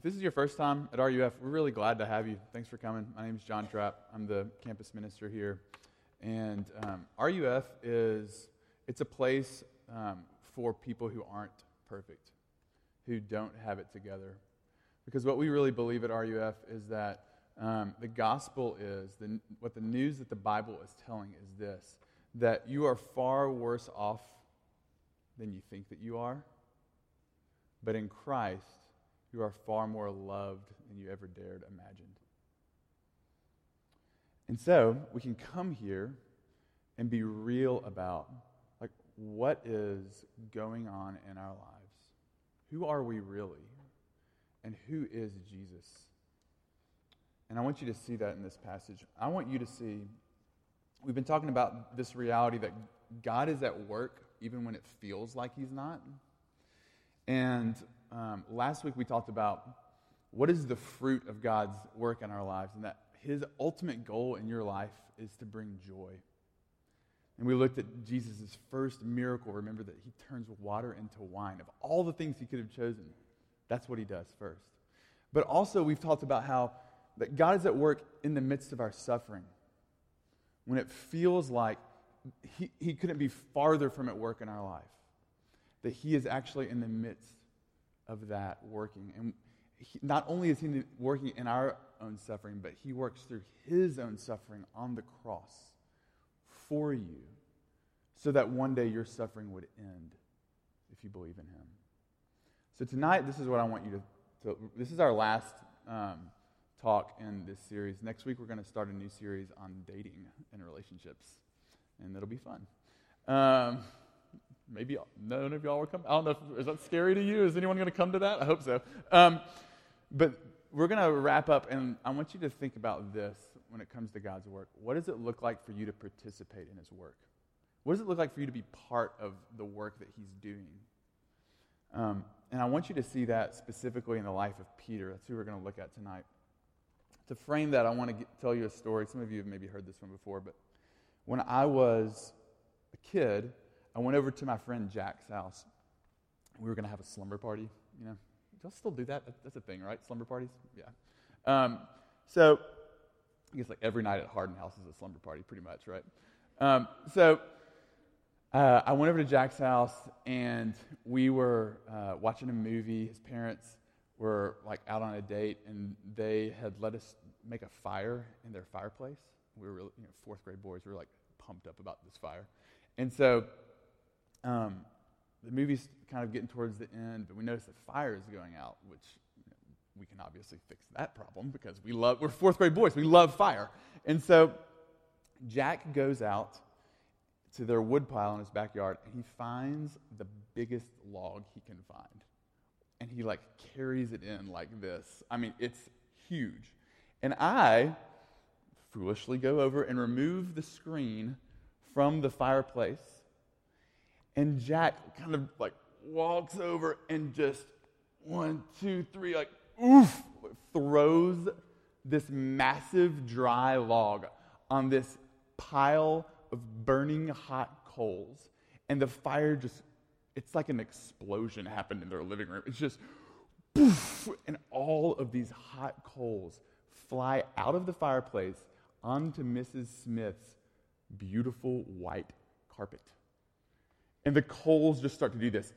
if this is your first time at RUF, we're really glad to have you. Thanks for coming. My name is John Trapp. I'm the campus minister here. And um, RUF is it's a place um, for people who aren't perfect, who don't have it together. Because what we really believe at RUF is that um, the gospel is, the, what the news that the Bible is telling is this that you are far worse off than you think that you are. But in Christ, you are far more loved than you ever dared imagine. And so we can come here and be real about like what is going on in our lives. Who are we really? And who is Jesus? And I want you to see that in this passage. I want you to see we've been talking about this reality that God is at work even when it feels like he's not. And um, last week we talked about what is the fruit of God's work in our lives, and that his ultimate goal in your life is to bring joy. And we looked at Jesus' first miracle. Remember that he turns water into wine. Of all the things he could have chosen, that's what he does first. But also, we've talked about how that God is at work in the midst of our suffering. When it feels like he, he couldn't be farther from at work in our life, that he is actually in the midst of that working. And he, not only is he working in our own suffering, but he works through his own suffering on the cross for you so that one day your suffering would end if you believe in him. So tonight, this is what I want you to, to this is our last um, talk in this series. Next week, we're going to start a new series on dating and relationships, and it'll be fun. Um, maybe none of y'all will come. I don't know. If, is that scary to you? Is anyone going to come to that? I hope so. Um, but we're going to wrap up, and I want you to think about this when it comes to God's work. What does it look like for you to participate in His work? What does it look like for you to be part of the work that He's doing? Um, and I want you to see that specifically in the life of Peter. That's who we're going to look at tonight. To frame that, I want to get, tell you a story. Some of you have maybe heard this one before, but when I was a kid, I went over to my friend Jack's house. We were going to have a slumber party. You know, y'all still do that? That's a thing, right? Slumber parties? Yeah. Um, so I guess like every night at Hardin House is a slumber party, pretty much, right? Um, so uh, I went over to Jack's house and we were uh, watching a movie. His parents were like out on a date and they had let us make a fire in their fireplace. We were, you know, fourth grade boys. We were like pumped up about this fire. And so um, the movie's kind of getting towards the end, but we notice the fire is going out, which you know, we can obviously fix that problem because we love, we're fourth grade boys, we love fire. And so Jack goes out to their woodpile in his backyard and he finds the biggest log he can find. And he like carries it in like this. I mean, it's huge. And I foolishly go over and remove the screen from the fireplace and Jack kind of like walks over and just one, two, three, like, oof, throws this massive dry log on this pile of burning hot coals. And the fire just, it's like an explosion happened in their living room. It's just, poof, and all of these hot coals fly out of the fireplace onto Mrs. Smith's beautiful white carpet. And the coals just start to do this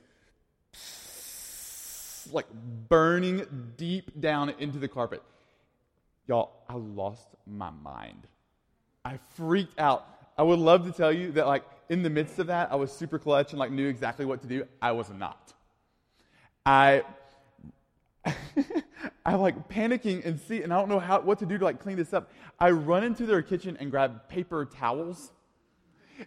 like burning deep down into the carpet. Y'all, I lost my mind. I freaked out. I would love to tell you that, like, in the midst of that, I was super clutch and, like, knew exactly what to do. I was not. I. I like panicking and see, and I don't know how what to do to like clean this up. I run into their kitchen and grab paper towels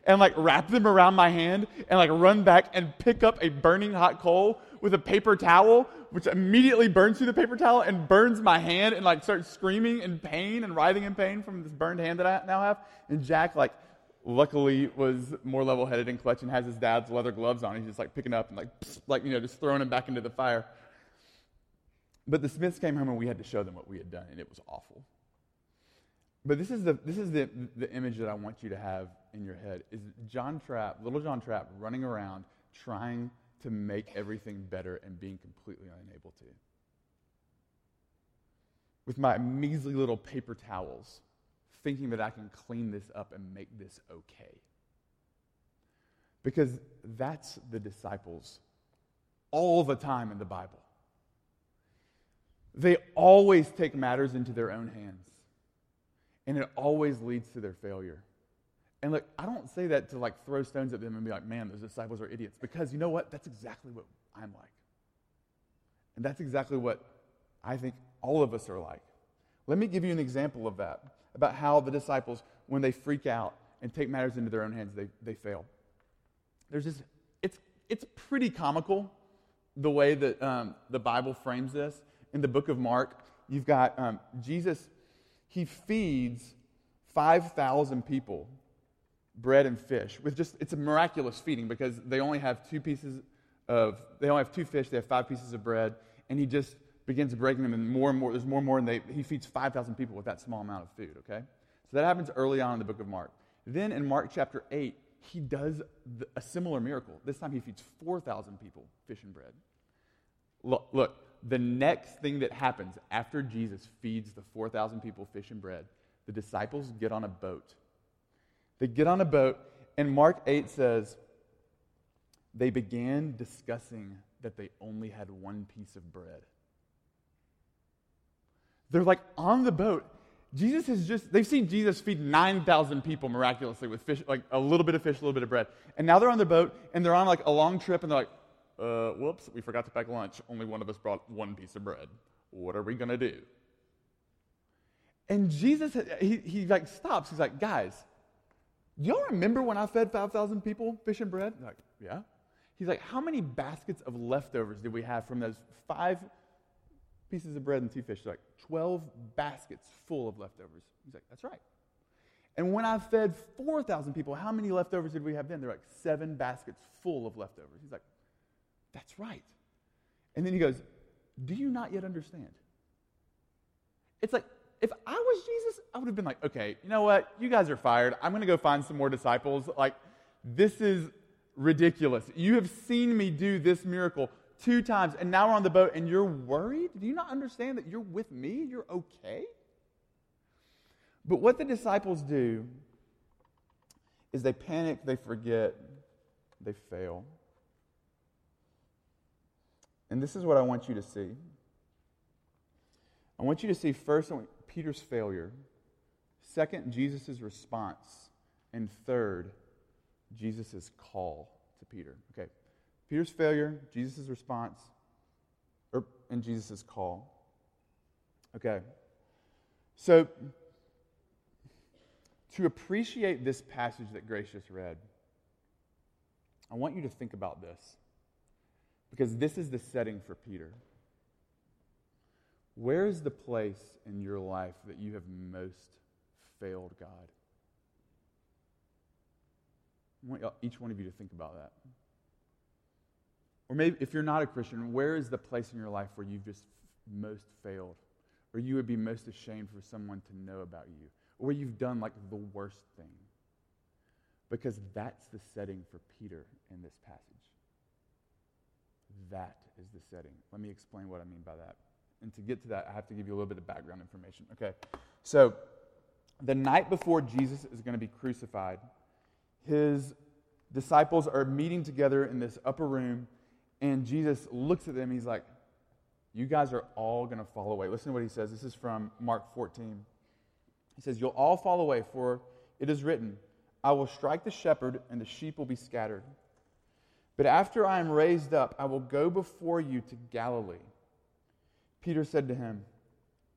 and like wrap them around my hand and like run back and pick up a burning hot coal with a paper towel, which immediately burns through the paper towel and burns my hand and like starts screaming in pain and writhing in pain from this burned hand that I now have. And Jack, like, luckily was more level headed and clutch and has his dad's leather gloves on. He's just like picking up and like, like, you know, just throwing him back into the fire. But the Smiths came home and we had to show them what we had done, and it was awful. But this is the this is the, the image that I want you to have in your head is John Trapp, little John Trapp, running around trying to make everything better and being completely unable to. with my measly little paper towels, thinking that I can clean this up and make this okay. Because that's the disciples all the time in the Bible. They always take matters into their own hands, and it always leads to their failure. And look, I don't say that to like throw stones at them and be like, man, those disciples are idiots. Because you know what? That's exactly what I'm like. And that's exactly what I think all of us are like. Let me give you an example of that, about how the disciples, when they freak out and take matters into their own hands, they, they fail. There's this, it's, it's pretty comical the way that um, the Bible frames this. In the book of Mark, you've got um, Jesus, he feeds 5,000 people bread and fish with just, it's a miraculous feeding because they only have two pieces of, they only have two fish, they have five pieces of bread, and he just begins breaking them, and more and more, there's more and more, and they, he feeds 5,000 people with that small amount of food, okay? So that happens early on in the book of Mark. Then in Mark chapter 8, he does a similar miracle. This time he feeds 4,000 people fish and bread. Look, look, the next thing that happens after Jesus feeds the 4,000 people fish and bread, the disciples get on a boat. They get on a boat, and Mark 8 says, they began discussing that they only had one piece of bread. They're like on the boat. Jesus has just, they've seen Jesus feed 9,000 people miraculously with fish, like a little bit of fish, a little bit of bread. And now they're on the boat and they're on like a long trip and they're like, uh, whoops, we forgot to pack lunch. Only one of us brought one piece of bread. What are we going to do? And Jesus, he, he like stops. He's like, guys, do y'all remember when I fed 5,000 people fish and bread? Like, yeah. He's like, how many baskets of leftovers did we have from those five pieces of bread and two fish. He's like 12 baskets full of leftovers. He's like, that's right. And when I fed 4,000 people, how many leftovers did we have then? They're like seven baskets full of leftovers. He's like, that's right. And then he goes, do you not yet understand? It's like, if I was Jesus, I would have been like, okay, you know what? You guys are fired. I'm going to go find some more disciples. Like, this is ridiculous. You have seen me do this miracle two times, and now we're on the boat, and you're worried? Do you not understand that you're with me? You're okay? But what the disciples do is they panic, they forget, they fail. And this is what I want you to see. I want you to see first Peter's failure, second, Jesus' response, and third, Jesus' call to Peter. Okay, Peter's failure, Jesus' response, or, and Jesus' call. Okay. So, to appreciate this passage that Grace just read, I want you to think about this because this is the setting for Peter. Where is the place in your life that you have most failed God? I want each one of you to think about that. Or maybe if you're not a Christian, where is the place in your life where you've just most failed? Or you would be most ashamed for someone to know about you? Or where you've done like the worst thing? Because that's the setting for Peter in this passage. That is the setting. Let me explain what I mean by that. And to get to that, I have to give you a little bit of background information. Okay. So, the night before Jesus is going to be crucified, his disciples are meeting together in this upper room and Jesus looks at them. He's like, You guys are all going to fall away. Listen to what he says. This is from Mark 14. He says, You'll all fall away, for it is written, I will strike the shepherd, and the sheep will be scattered. But after I am raised up, I will go before you to Galilee. Peter said to him,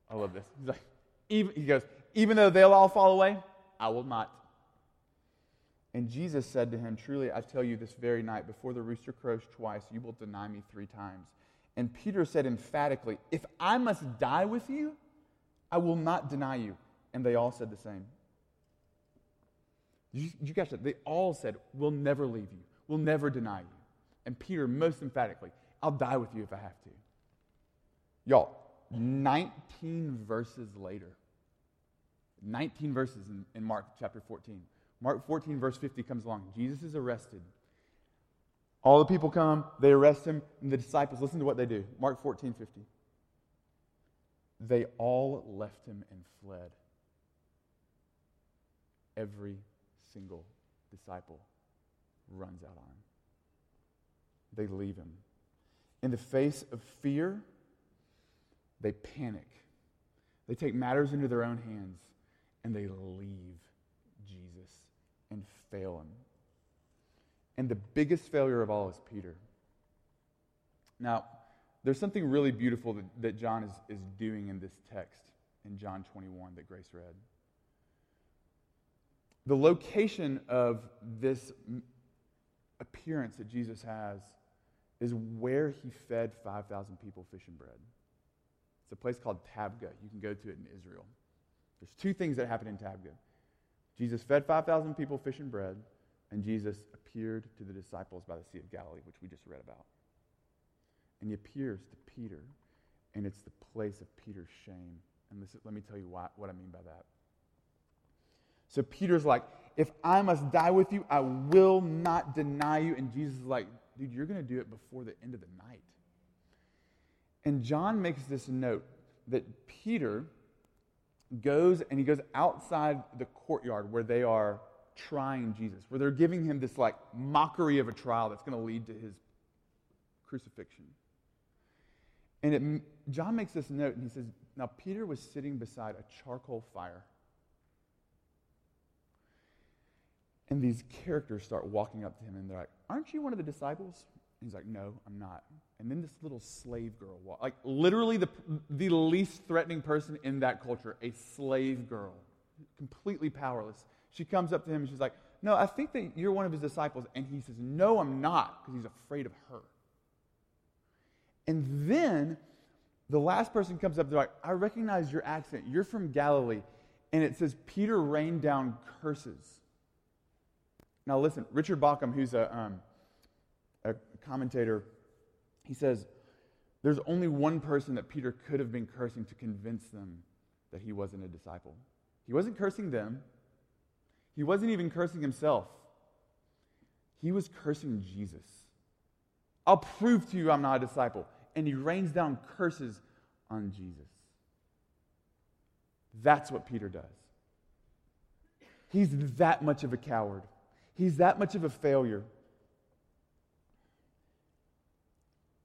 I love this. He's like, even, he goes, Even though they'll all fall away, I will not. And Jesus said to him, Truly, I tell you, this very night, before the rooster crows twice, you will deny me three times. And Peter said emphatically, If I must die with you, I will not deny you. And they all said the same. You, you that? They all said, We'll never leave you. We'll never deny you. And Peter, most emphatically, I'll die with you if I have to. Y'all, 19 verses later, 19 verses in, in Mark chapter 14. Mark 14, verse 50 comes along. Jesus is arrested. All the people come, they arrest him, and the disciples, listen to what they do. Mark 14, 50. they all left him and fled. Every single disciple runs out on him. They leave him. In the face of fear, they panic. They take matters into their own hands and they leave Jesus and fail him. And the biggest failure of all is Peter. Now, there's something really beautiful that, that John is, is doing in this text in John 21 that Grace read. The location of this appearance that Jesus has is where he fed 5,000 people fish and bread. It's a place called Tabgha. You can go to it in Israel. There's two things that happen in Tabgha. Jesus fed 5,000 people fish and bread, and Jesus appeared to the disciples by the Sea of Galilee, which we just read about. And he appears to Peter, and it's the place of Peter's shame. And listen, let me tell you why, what I mean by that. So Peter's like, if I must die with you, I will not deny you. And Jesus is like, dude, you're going to do it before the end of the night. And John makes this note that Peter goes and he goes outside the courtyard where they are trying Jesus, where they're giving him this like mockery of a trial that's going to lead to his crucifixion. And it, John makes this note and he says, Now Peter was sitting beside a charcoal fire. And these characters start walking up to him and they're like, Aren't you one of the disciples? And he's like, No, I'm not. And then this little slave girl like literally the, the least threatening person in that culture, a slave girl, completely powerless. She comes up to him and she's like, No, I think that you're one of his disciples. And he says, No, I'm not, because he's afraid of her. And then the last person comes up, they're like, I recognize your accent. You're from Galilee. And it says, Peter rained down curses. Now, listen, Richard Bauckham, who's a, um, a commentator, he says, There's only one person that Peter could have been cursing to convince them that he wasn't a disciple. He wasn't cursing them, he wasn't even cursing himself. He was cursing Jesus. I'll prove to you I'm not a disciple. And he rains down curses on Jesus. That's what Peter does. He's that much of a coward. He's that much of a failure.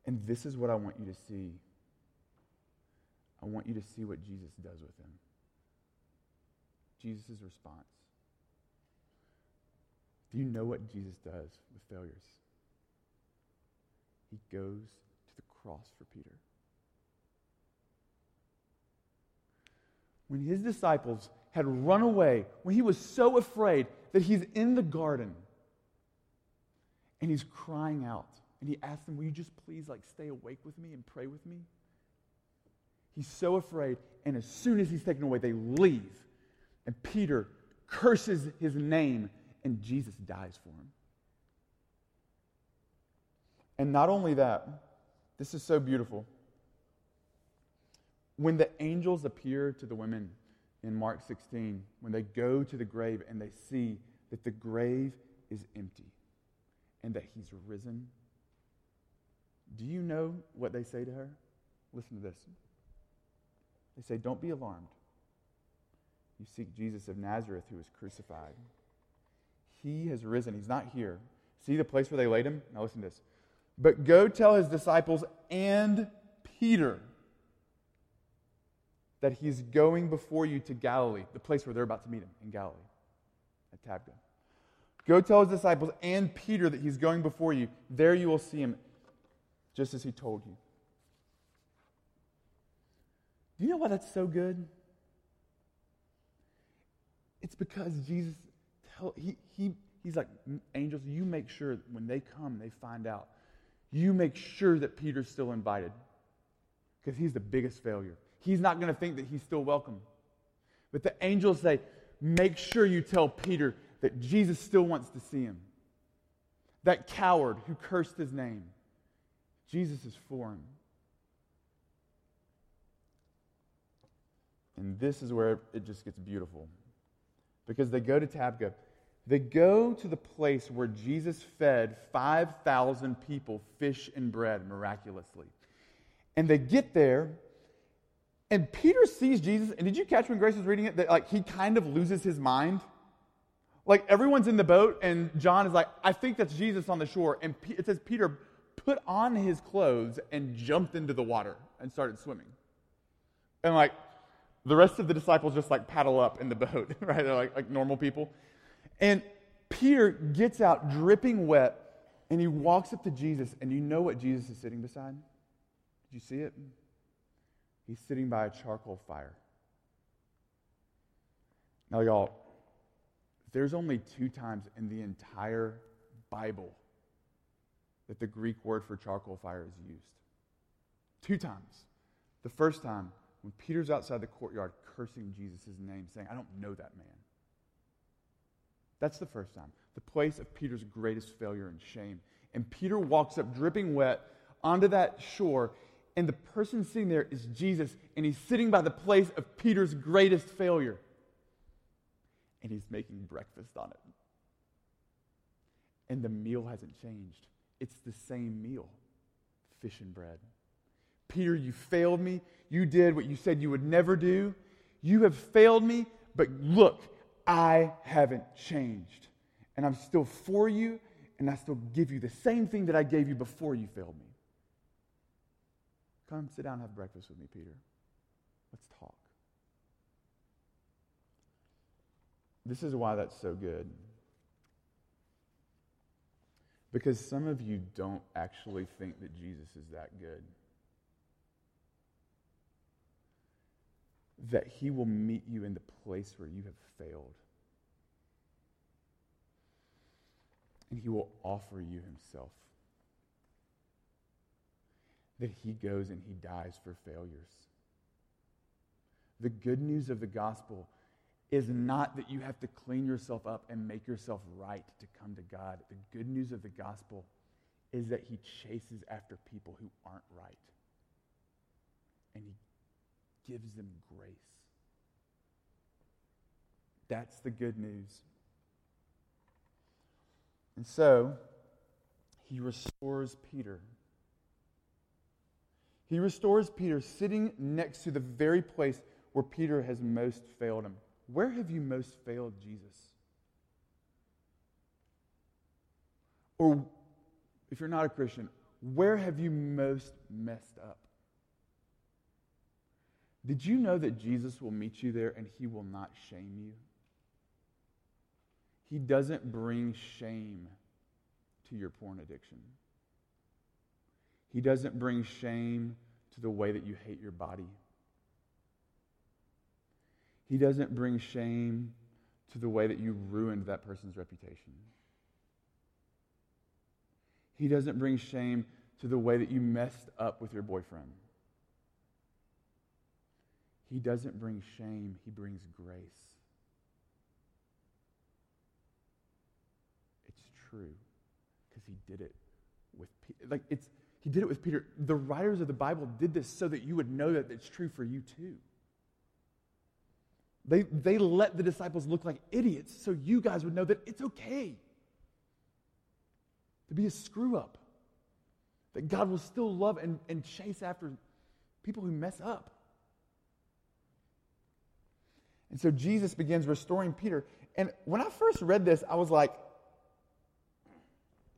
And this is what I want you to see. I want you to see what Jesus does with him. Jesus' response. Do you know what Jesus does with failures? He goes to the cross for Peter. When his disciples had run away, when he was so afraid that he's in the garden and he's crying out, and he asks them, Will you just please like stay awake with me and pray with me? He's so afraid, and as soon as he's taken away, they leave. And Peter curses his name, and Jesus dies for him. And not only that, this is so beautiful. When the angels appear to the women in Mark 16, when they go to the grave and they see that the grave is empty and that he's risen, do you know what they say to her? Listen to this. They say, Don't be alarmed. You seek Jesus of Nazareth who was crucified. He has risen. He's not here. See the place where they laid him? Now listen to this. But go tell his disciples and Peter that he's going before you to Galilee, the place where they're about to meet him in Galilee, at Tabgha. Go tell his disciples and Peter that he's going before you. There you will see him, just as he told you. Do you know why that's so good? It's because Jesus, tell, he, he, he's like, angels, you make sure when they come, they find out you make sure that Peter's still invited because he's the biggest failure. He's not going to think that he's still welcome. But the angels say, make sure you tell Peter that Jesus still wants to see him. That coward who cursed his name, Jesus is for him. And this is where it just gets beautiful. Because they go to Tabgha they go to the place where Jesus fed 5,000 people fish and bread miraculously. And they get there, And Peter sees Jesus, and did you catch when Grace was reading it that like he kind of loses his mind? Like everyone's in the boat, and John is like, I think that's Jesus on the shore. And it says Peter put on his clothes and jumped into the water and started swimming. And like the rest of the disciples just like paddle up in the boat, right? They're like, like normal people. And Peter gets out dripping wet and he walks up to Jesus, and you know what Jesus is sitting beside? Did you see it? He's sitting by a charcoal fire. Now, y'all, there's only two times in the entire Bible that the Greek word for charcoal fire is used. Two times. The first time, when Peter's outside the courtyard cursing Jesus' name, saying, I don't know that man. That's the first time. The place of Peter's greatest failure and shame. And Peter walks up dripping wet onto that shore, and the person sitting there is Jesus, and he's sitting by the place of Peter's greatest failure. And he's making breakfast on it. And the meal hasn't changed. It's the same meal fish and bread. Peter, you failed me. You did what you said you would never do. You have failed me, but look, I haven't changed. And I'm still for you, and I still give you the same thing that I gave you before you failed me. Come sit down and have breakfast with me, Peter. Let's talk. This is why that's so good. Because some of you don't actually think that Jesus is that good. That he will meet you in the place where you have failed. And he will offer you himself. That he goes and he dies for failures. The good news of the gospel is not that you have to clean yourself up and make yourself right to come to God. The good news of the gospel is that he chases after people who aren't right. And he gives them grace. That's the good news. And so, he restores Peter. He restores Peter sitting next to the very place where Peter has most failed him. Where have you most failed Jesus? Or if you're not a Christian, where have you most messed up? Did you know that Jesus will meet you there and he will not shame you? He doesn't bring shame to your porn addiction. He doesn't bring shame to the way that you hate your body. He doesn't bring shame to the way that you ruined that person's reputation. He doesn't bring shame to the way that you messed up with your boyfriend. He doesn't bring shame, he brings grace. It's true because he did it with Peter. Like it's he did it with Peter. The writers of the Bible did this so that you would know that it's true for you too. They, they let the disciples look like idiots so you guys would know that it's okay to be a screw up. That God will still love and, and chase after people who mess up. And so Jesus begins restoring Peter. And when I first read this, I was like,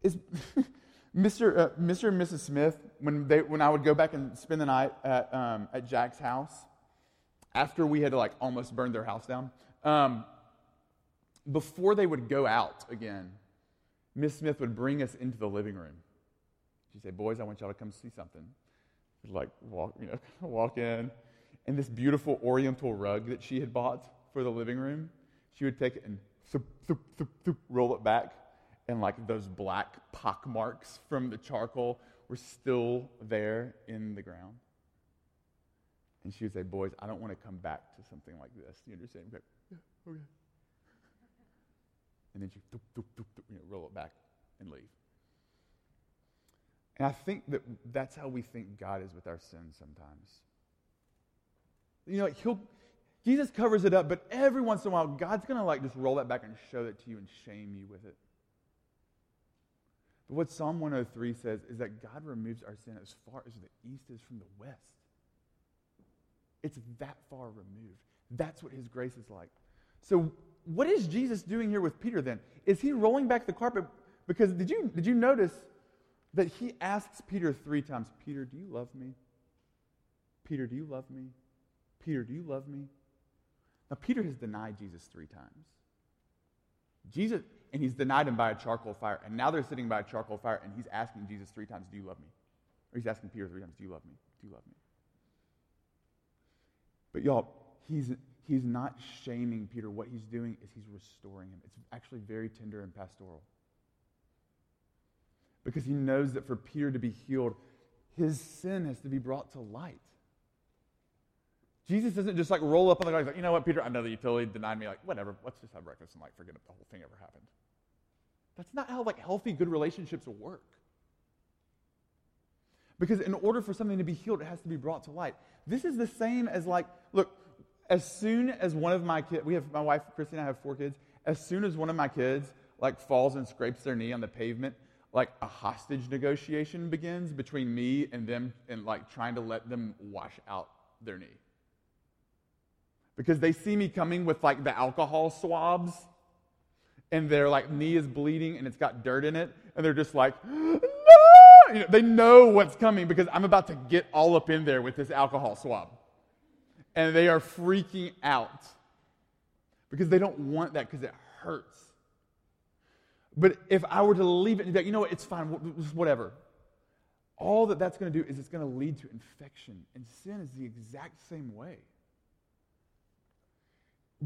is Mr. Uh, Mr. and Mrs. Smith, when, they, when I would go back and spend the night at, um, at Jack's house, after we had like almost burned their house down, um, before they would go out again, Miss Smith would bring us into the living room. She'd say, "Boys, I want y'all to come see something." We'd like walk, you know, walk in, and this beautiful Oriental rug that she had bought for the living room, she would take it and thup, thup, thup, roll it back, and like those black pock marks from the charcoal were still there in the ground. And she would say, Boys, I don't want to come back to something like this. You understand? Like, yeah, okay. And then she doop, doop, doop, you know, roll it back and leave. And I think that that's how we think God is with our sins sometimes. You know, he'll, Jesus covers it up, but every once in a while, God's going to like just roll that back and show that to you and shame you with it. But what Psalm 103 says is that God removes our sin as far as the east is from the west. It's that far removed. That's what his grace is like. So, what is Jesus doing here with Peter then? Is he rolling back the carpet? Because did you, did you notice that he asks Peter three times Peter, do you love me? Peter, do you love me? Peter, do you love me? Now, Peter has denied Jesus three times. Jesus, and he's denied him by a charcoal fire. And now they're sitting by a charcoal fire, and he's asking Jesus three times, Do you love me? Or he's asking Peter three times, Do you love me? Do you love me? But y'all, he's, he's not shaming Peter. What he's doing is he's restoring him. It's actually very tender and pastoral. Because he knows that for Peter to be healed, his sin has to be brought to light. Jesus doesn't just like roll up on the guy. Like, you know what, Peter, I know that you totally denied me. Like, whatever, let's just have breakfast and like forget if the whole thing ever happened. That's not how like healthy, good relationships work. Because in order for something to be healed, it has to be brought to light. This is the same as like, look, as soon as one of my kids, we have my wife, Christy, and I have four kids. As soon as one of my kids like falls and scrapes their knee on the pavement, like a hostage negotiation begins between me and them and like trying to let them wash out their knee because they see me coming with like the alcohol swabs and their like knee is bleeding and it's got dirt in it and they're just like no you know, they know what's coming because i'm about to get all up in there with this alcohol swab. And they are freaking out because they don't want that because it hurts. But if i were to leave it you know what? It's fine. Whatever. All that that's going to do is it's going to lead to infection and sin is the exact same way.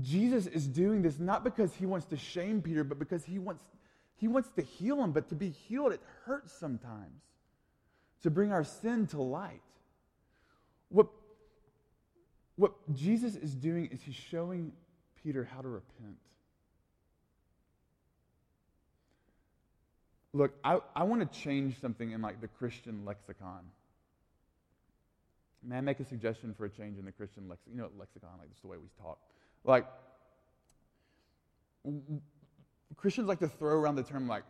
Jesus is doing this not because he wants to shame Peter, but because he wants, he wants to heal him. But to be healed, it hurts sometimes. To bring our sin to light. What, what Jesus is doing is he's showing Peter how to repent. Look, I, I want to change something in like the Christian lexicon. May I make a suggestion for a change in the Christian lexicon? You know, lexicon, like just the way we talk. Like, Christians like to throw around the term like,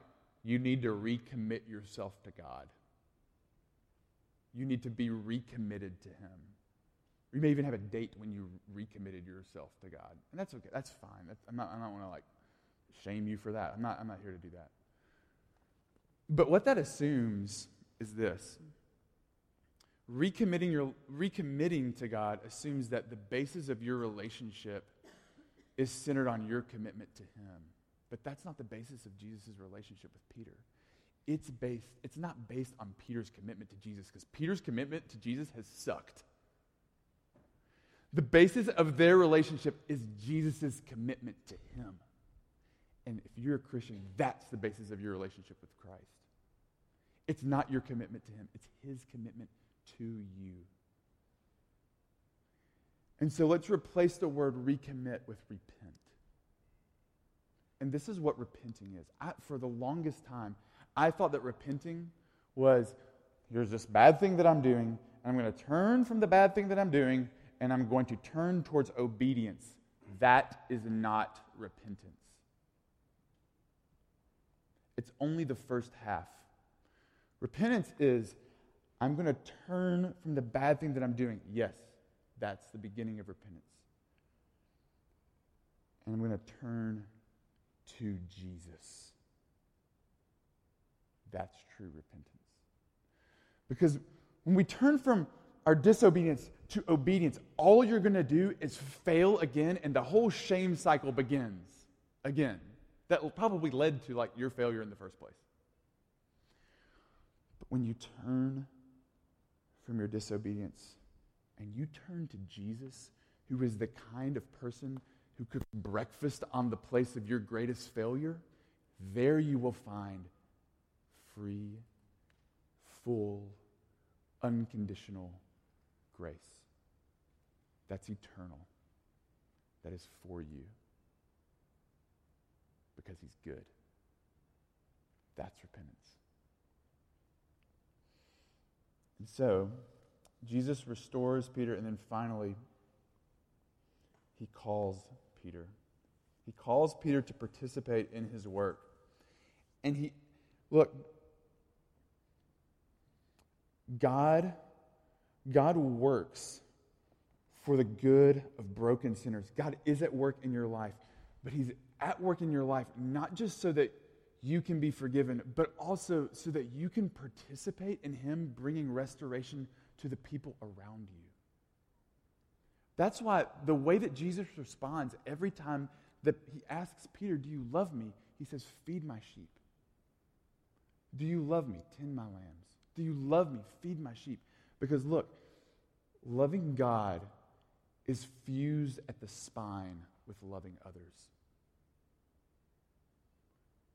you need to recommit yourself to God. You need to be recommitted to Him. You may even have a date when you recommitted yourself to God. And that's okay. That's fine. That's, I'm not, don't want to like shame you for that. I'm not, I'm not here to do that. But what that assumes is this recommitting, your, recommitting to God assumes that the basis of your relationship is centered on your commitment to him. But that's not the basis of Jesus' relationship with Peter. It's based, it's not based on Peter's commitment to Jesus, because Peter's commitment to Jesus has sucked. The basis of their relationship is Jesus' commitment to him. And if you're a Christian, that's the basis of your relationship with Christ. It's not your commitment to him, it's his commitment to you. And so let's replace the word recommit with repent. And this is what repenting is. I, for the longest time, I thought that repenting was here's this bad thing that I'm doing, and I'm going to turn from the bad thing that I'm doing, and I'm going to turn towards obedience. That is not repentance. It's only the first half. Repentance is I'm going to turn from the bad thing that I'm doing. Yes, that's the beginning of repentance. And I'm going to turn to Jesus. That's true repentance. Because when we turn from our disobedience to obedience, all you're going to do is fail again, and the whole shame cycle begins again. That probably led to like your failure in the first place. But when you turn from your disobedience and you turn to Jesus, who is the kind of person who cooked breakfast on the place of your greatest failure, there you will find free, full, unconditional grace. That's eternal. That is for you. Because he's good. That's repentance. And so, Jesus restores Peter, and then finally, he calls Peter. He calls Peter to participate in his work. And he, look, God, God works for the good of broken sinners. God is at work in your life, but He's at work in your life not just so that you can be forgiven, but also so that you can participate in Him bringing restoration to the people around you. That's why the way that Jesus responds every time that He asks Peter, Do you love me? He says, Feed my sheep. Do you love me? Tend my lambs. Do you love me? Feed my sheep. Because look, loving God is fused at the spine with loving others.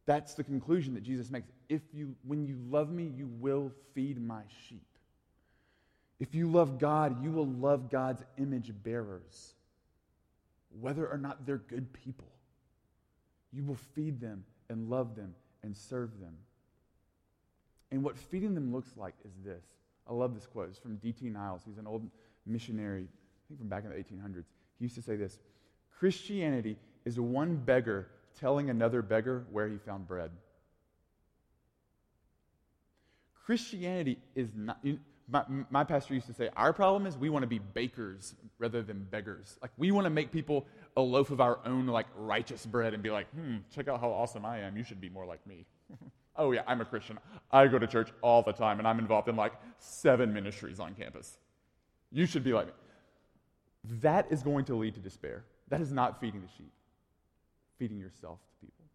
That's the conclusion that Jesus makes. If you, when you love me, you will feed my sheep. If you love God, you will love God's image bearers, whether or not they're good people. You will feed them and love them and serve them. And what feeding them looks like is this. I love this quote. It's from D.T. Niles. He's an old missionary, I think from back in the 1800s. He used to say this Christianity is one beggar telling another beggar where he found bread. Christianity is not. You, my, my pastor used to say, Our problem is we want to be bakers rather than beggars. Like, we want to make people a loaf of our own, like, righteous bread and be like, hmm, check out how awesome I am. You should be more like me. oh, yeah, I'm a Christian. I go to church all the time, and I'm involved in like seven ministries on campus. You should be like me. That is going to lead to despair. That is not feeding the sheep feeding yourself to people.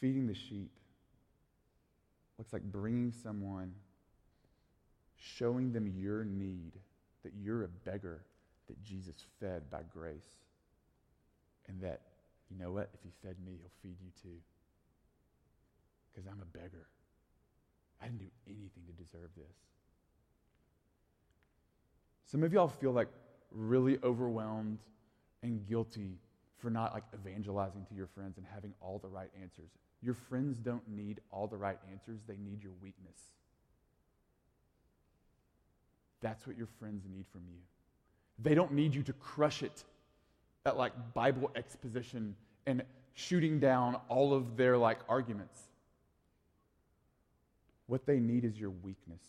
Feeding the sheep looks like bringing someone, showing them your need, that you're a beggar that Jesus fed by grace, and that, you know what, if he fed me, he'll feed you too. Because I'm a beggar. I didn't do anything to deserve this. Some of y'all feel like really overwhelmed and guilty for not like evangelizing to your friends and having all the right answers. Your friends don't need all the right answers, they need your weakness. That's what your friends need from you. They don't need you to crush it at like Bible exposition and shooting down all of their like arguments. What they need is your weakness.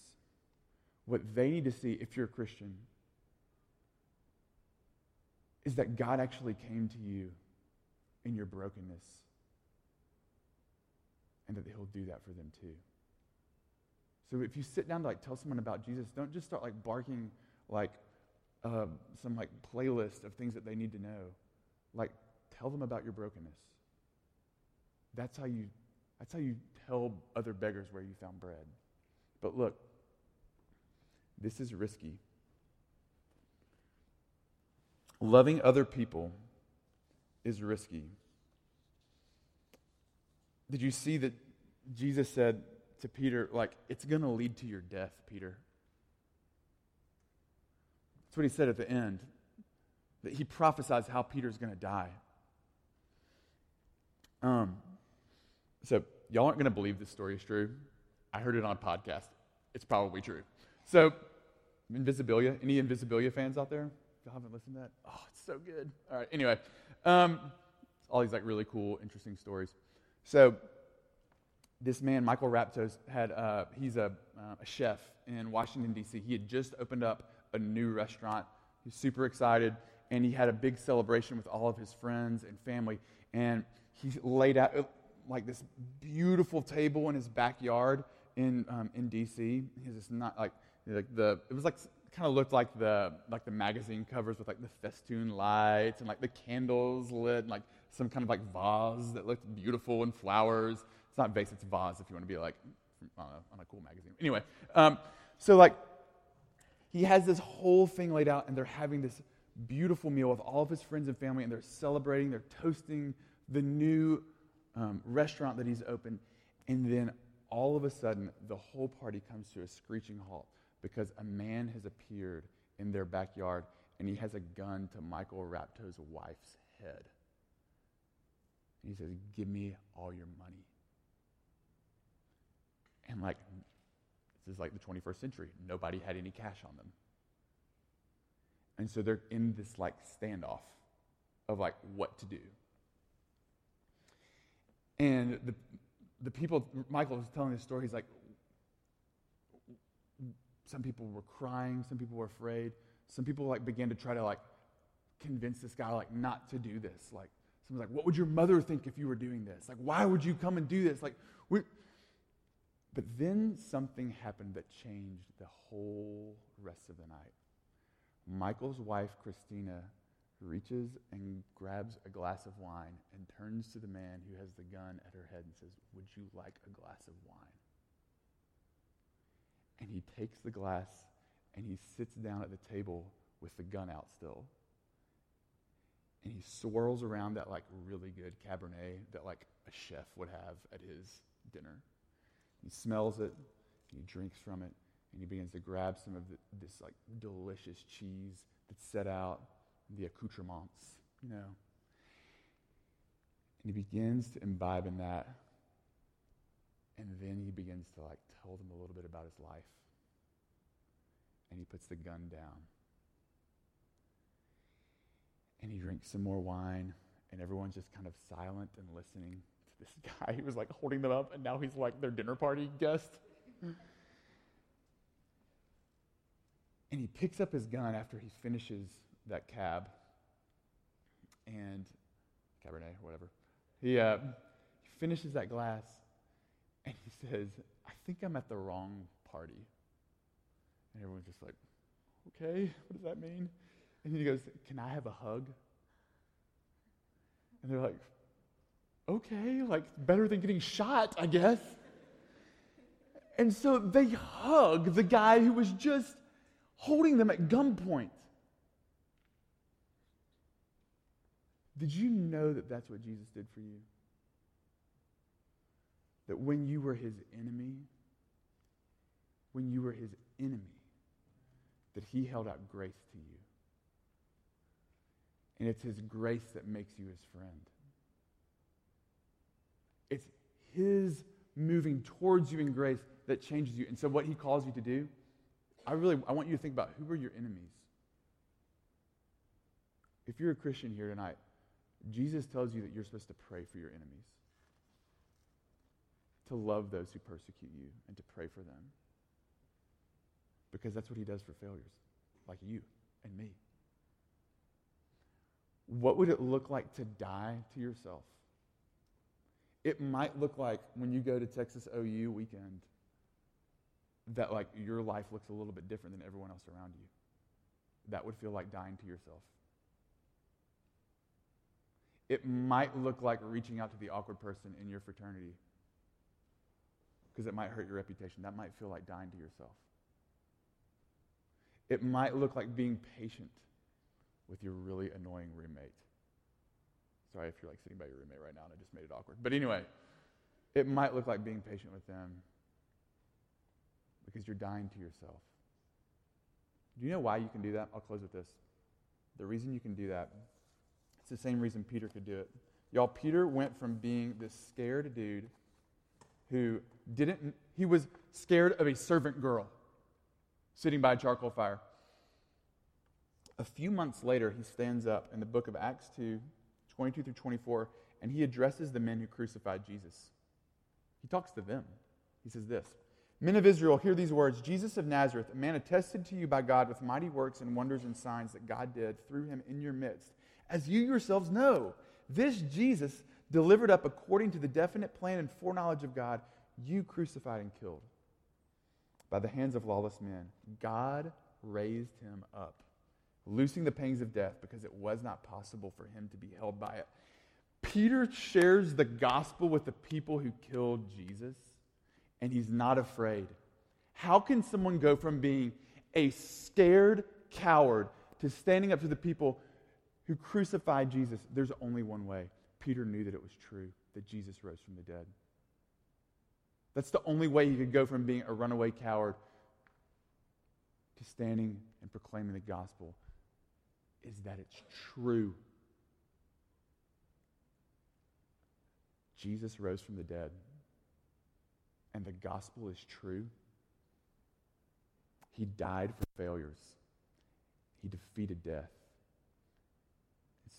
What they need to see, if you're a Christian, is that God actually came to you in your brokenness and that he'll do that for them too. So if you sit down to like tell someone about Jesus, don't just start like barking like uh, some like playlist of things that they need to know. Like tell them about your brokenness. That's how you that's how you tell other beggars where you found bread. But look, this is risky. Loving other people is risky. Did you see that Jesus said to Peter, like, it's going to lead to your death, Peter? That's what he said at the end. That he prophesies how Peter's going to die. Um, so, y'all aren't going to believe this story is true. I heard it on a podcast. It's probably true. So, Invisibilia, any Invisibilia fans out there? y'all haven't listened to that, oh, it's so good. All right, anyway, um, all these like really cool, interesting stories. So, this man, Michael Raptos, had uh, he's a, uh, a chef in Washington D.C. He had just opened up a new restaurant. He's super excited, and he had a big celebration with all of his friends and family. And he laid out like this beautiful table in his backyard in um, in D.C. He has this not like like the it was like kind of looked like the like the magazine covers with like the festoon lights and like the candles lit and like some kind of like vase that looked beautiful and flowers. It's not vase, it's vase if you want to be like on a, on a cool magazine. Anyway, um, so like he has this whole thing laid out and they're having this beautiful meal with all of his friends and family and they're celebrating, they're toasting the new um, restaurant that he's opened. And then all of a sudden, the whole party comes to a screeching halt because a man has appeared in their backyard and he has a gun to Michael Rapto's wife's head. And he says, Give me all your money. And like, this is like the 21st century. Nobody had any cash on them. And so they're in this like standoff of like what to do. And the, the people, Michael was telling this story, he's like, some people were crying, some people were afraid. some people like began to try to like convince this guy like not to do this. Like someone's like, "What would your mother think if you were doing this? Like, why would you come and do this?" Like, we. But then something happened that changed the whole rest of the night. Michael's wife, Christina, reaches and grabs a glass of wine and turns to the man who has the gun at her head and says, Would you like a glass of wine? And he takes the glass and he sits down at the table with the gun out still. And he swirls around that like really good Cabernet that like a chef would have at his dinner. He smells it, he drinks from it, and he begins to grab some of the, this like delicious cheese that's set out, the accoutrements, you know. And he begins to imbibe in that. And then he begins to like tell them a little bit about his life. And he puts the gun down. And he drinks some more wine, and everyone's just kind of silent and listening to this guy who was like holding them up, and now he's like their dinner party guest. And he picks up his gun after he finishes that cab and Cabernet, or whatever. He, uh, he finishes that glass and he says, I think I'm at the wrong party. And everyone's just like, okay, what does that mean? And he goes, Can I have a hug? And they're like, okay, like better than getting shot, I guess. And so they hug the guy who was just holding them at gunpoint. Did you know that that's what Jesus did for you? That when you were his enemy, when you were his enemy, that he held out grace to you. And it's his grace that makes you his friend. It's his moving towards you in grace that changes you. And so, what he calls you to do I really I want you to think about who are your enemies. If you're a Christian here tonight, Jesus tells you that you're supposed to pray for your enemies, to love those who persecute you, and to pray for them. Because that's what he does for failures, like you and me. What would it look like to die to yourself? It might look like when you go to Texas OU weekend that like your life looks a little bit different than everyone else around you. That would feel like dying to yourself. It might look like reaching out to the awkward person in your fraternity because it might hurt your reputation. That might feel like dying to yourself. It might look like being patient with your really annoying roommate. Sorry if you're like sitting by your roommate right now and I just made it awkward. But anyway, it might look like being patient with them because you're dying to yourself. Do you know why you can do that? I'll close with this. The reason you can do that, the same reason Peter could do it. Y'all, Peter went from being this scared dude who didn't, he was scared of a servant girl sitting by a charcoal fire. A few months later, he stands up in the book of Acts 2, 22 through 24, and he addresses the men who crucified Jesus. He talks to them. He says this Men of Israel, hear these words Jesus of Nazareth, a man attested to you by God with mighty works and wonders and signs that God did through him in your midst. As you yourselves know, this Jesus, delivered up according to the definite plan and foreknowledge of God, you crucified and killed by the hands of lawless men. God raised him up, loosing the pangs of death because it was not possible for him to be held by it. Peter shares the gospel with the people who killed Jesus and he's not afraid. How can someone go from being a scared coward to standing up to the people who crucified Jesus? There's only one way. Peter knew that it was true, that Jesus rose from the dead. That's the only way he could go from being a runaway coward to standing and proclaiming the gospel is that it's true. Jesus rose from the dead and the gospel is true, he died for failures. He defeated death.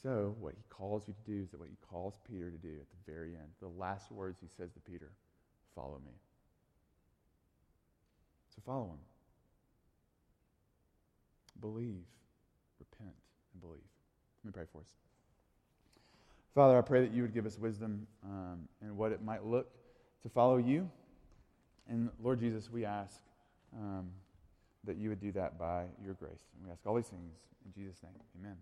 So, what he calls you to do is what he calls Peter to do at the very end, the last words he says to Peter, follow me. So follow him. believe, repent, and believe. Let me pray for us. Father, I pray that you would give us wisdom um, what it might look to follow you. And Lord Jesus, we ask um, that you would do that by your grace. And we ask all these things in Jesus' name. Amen.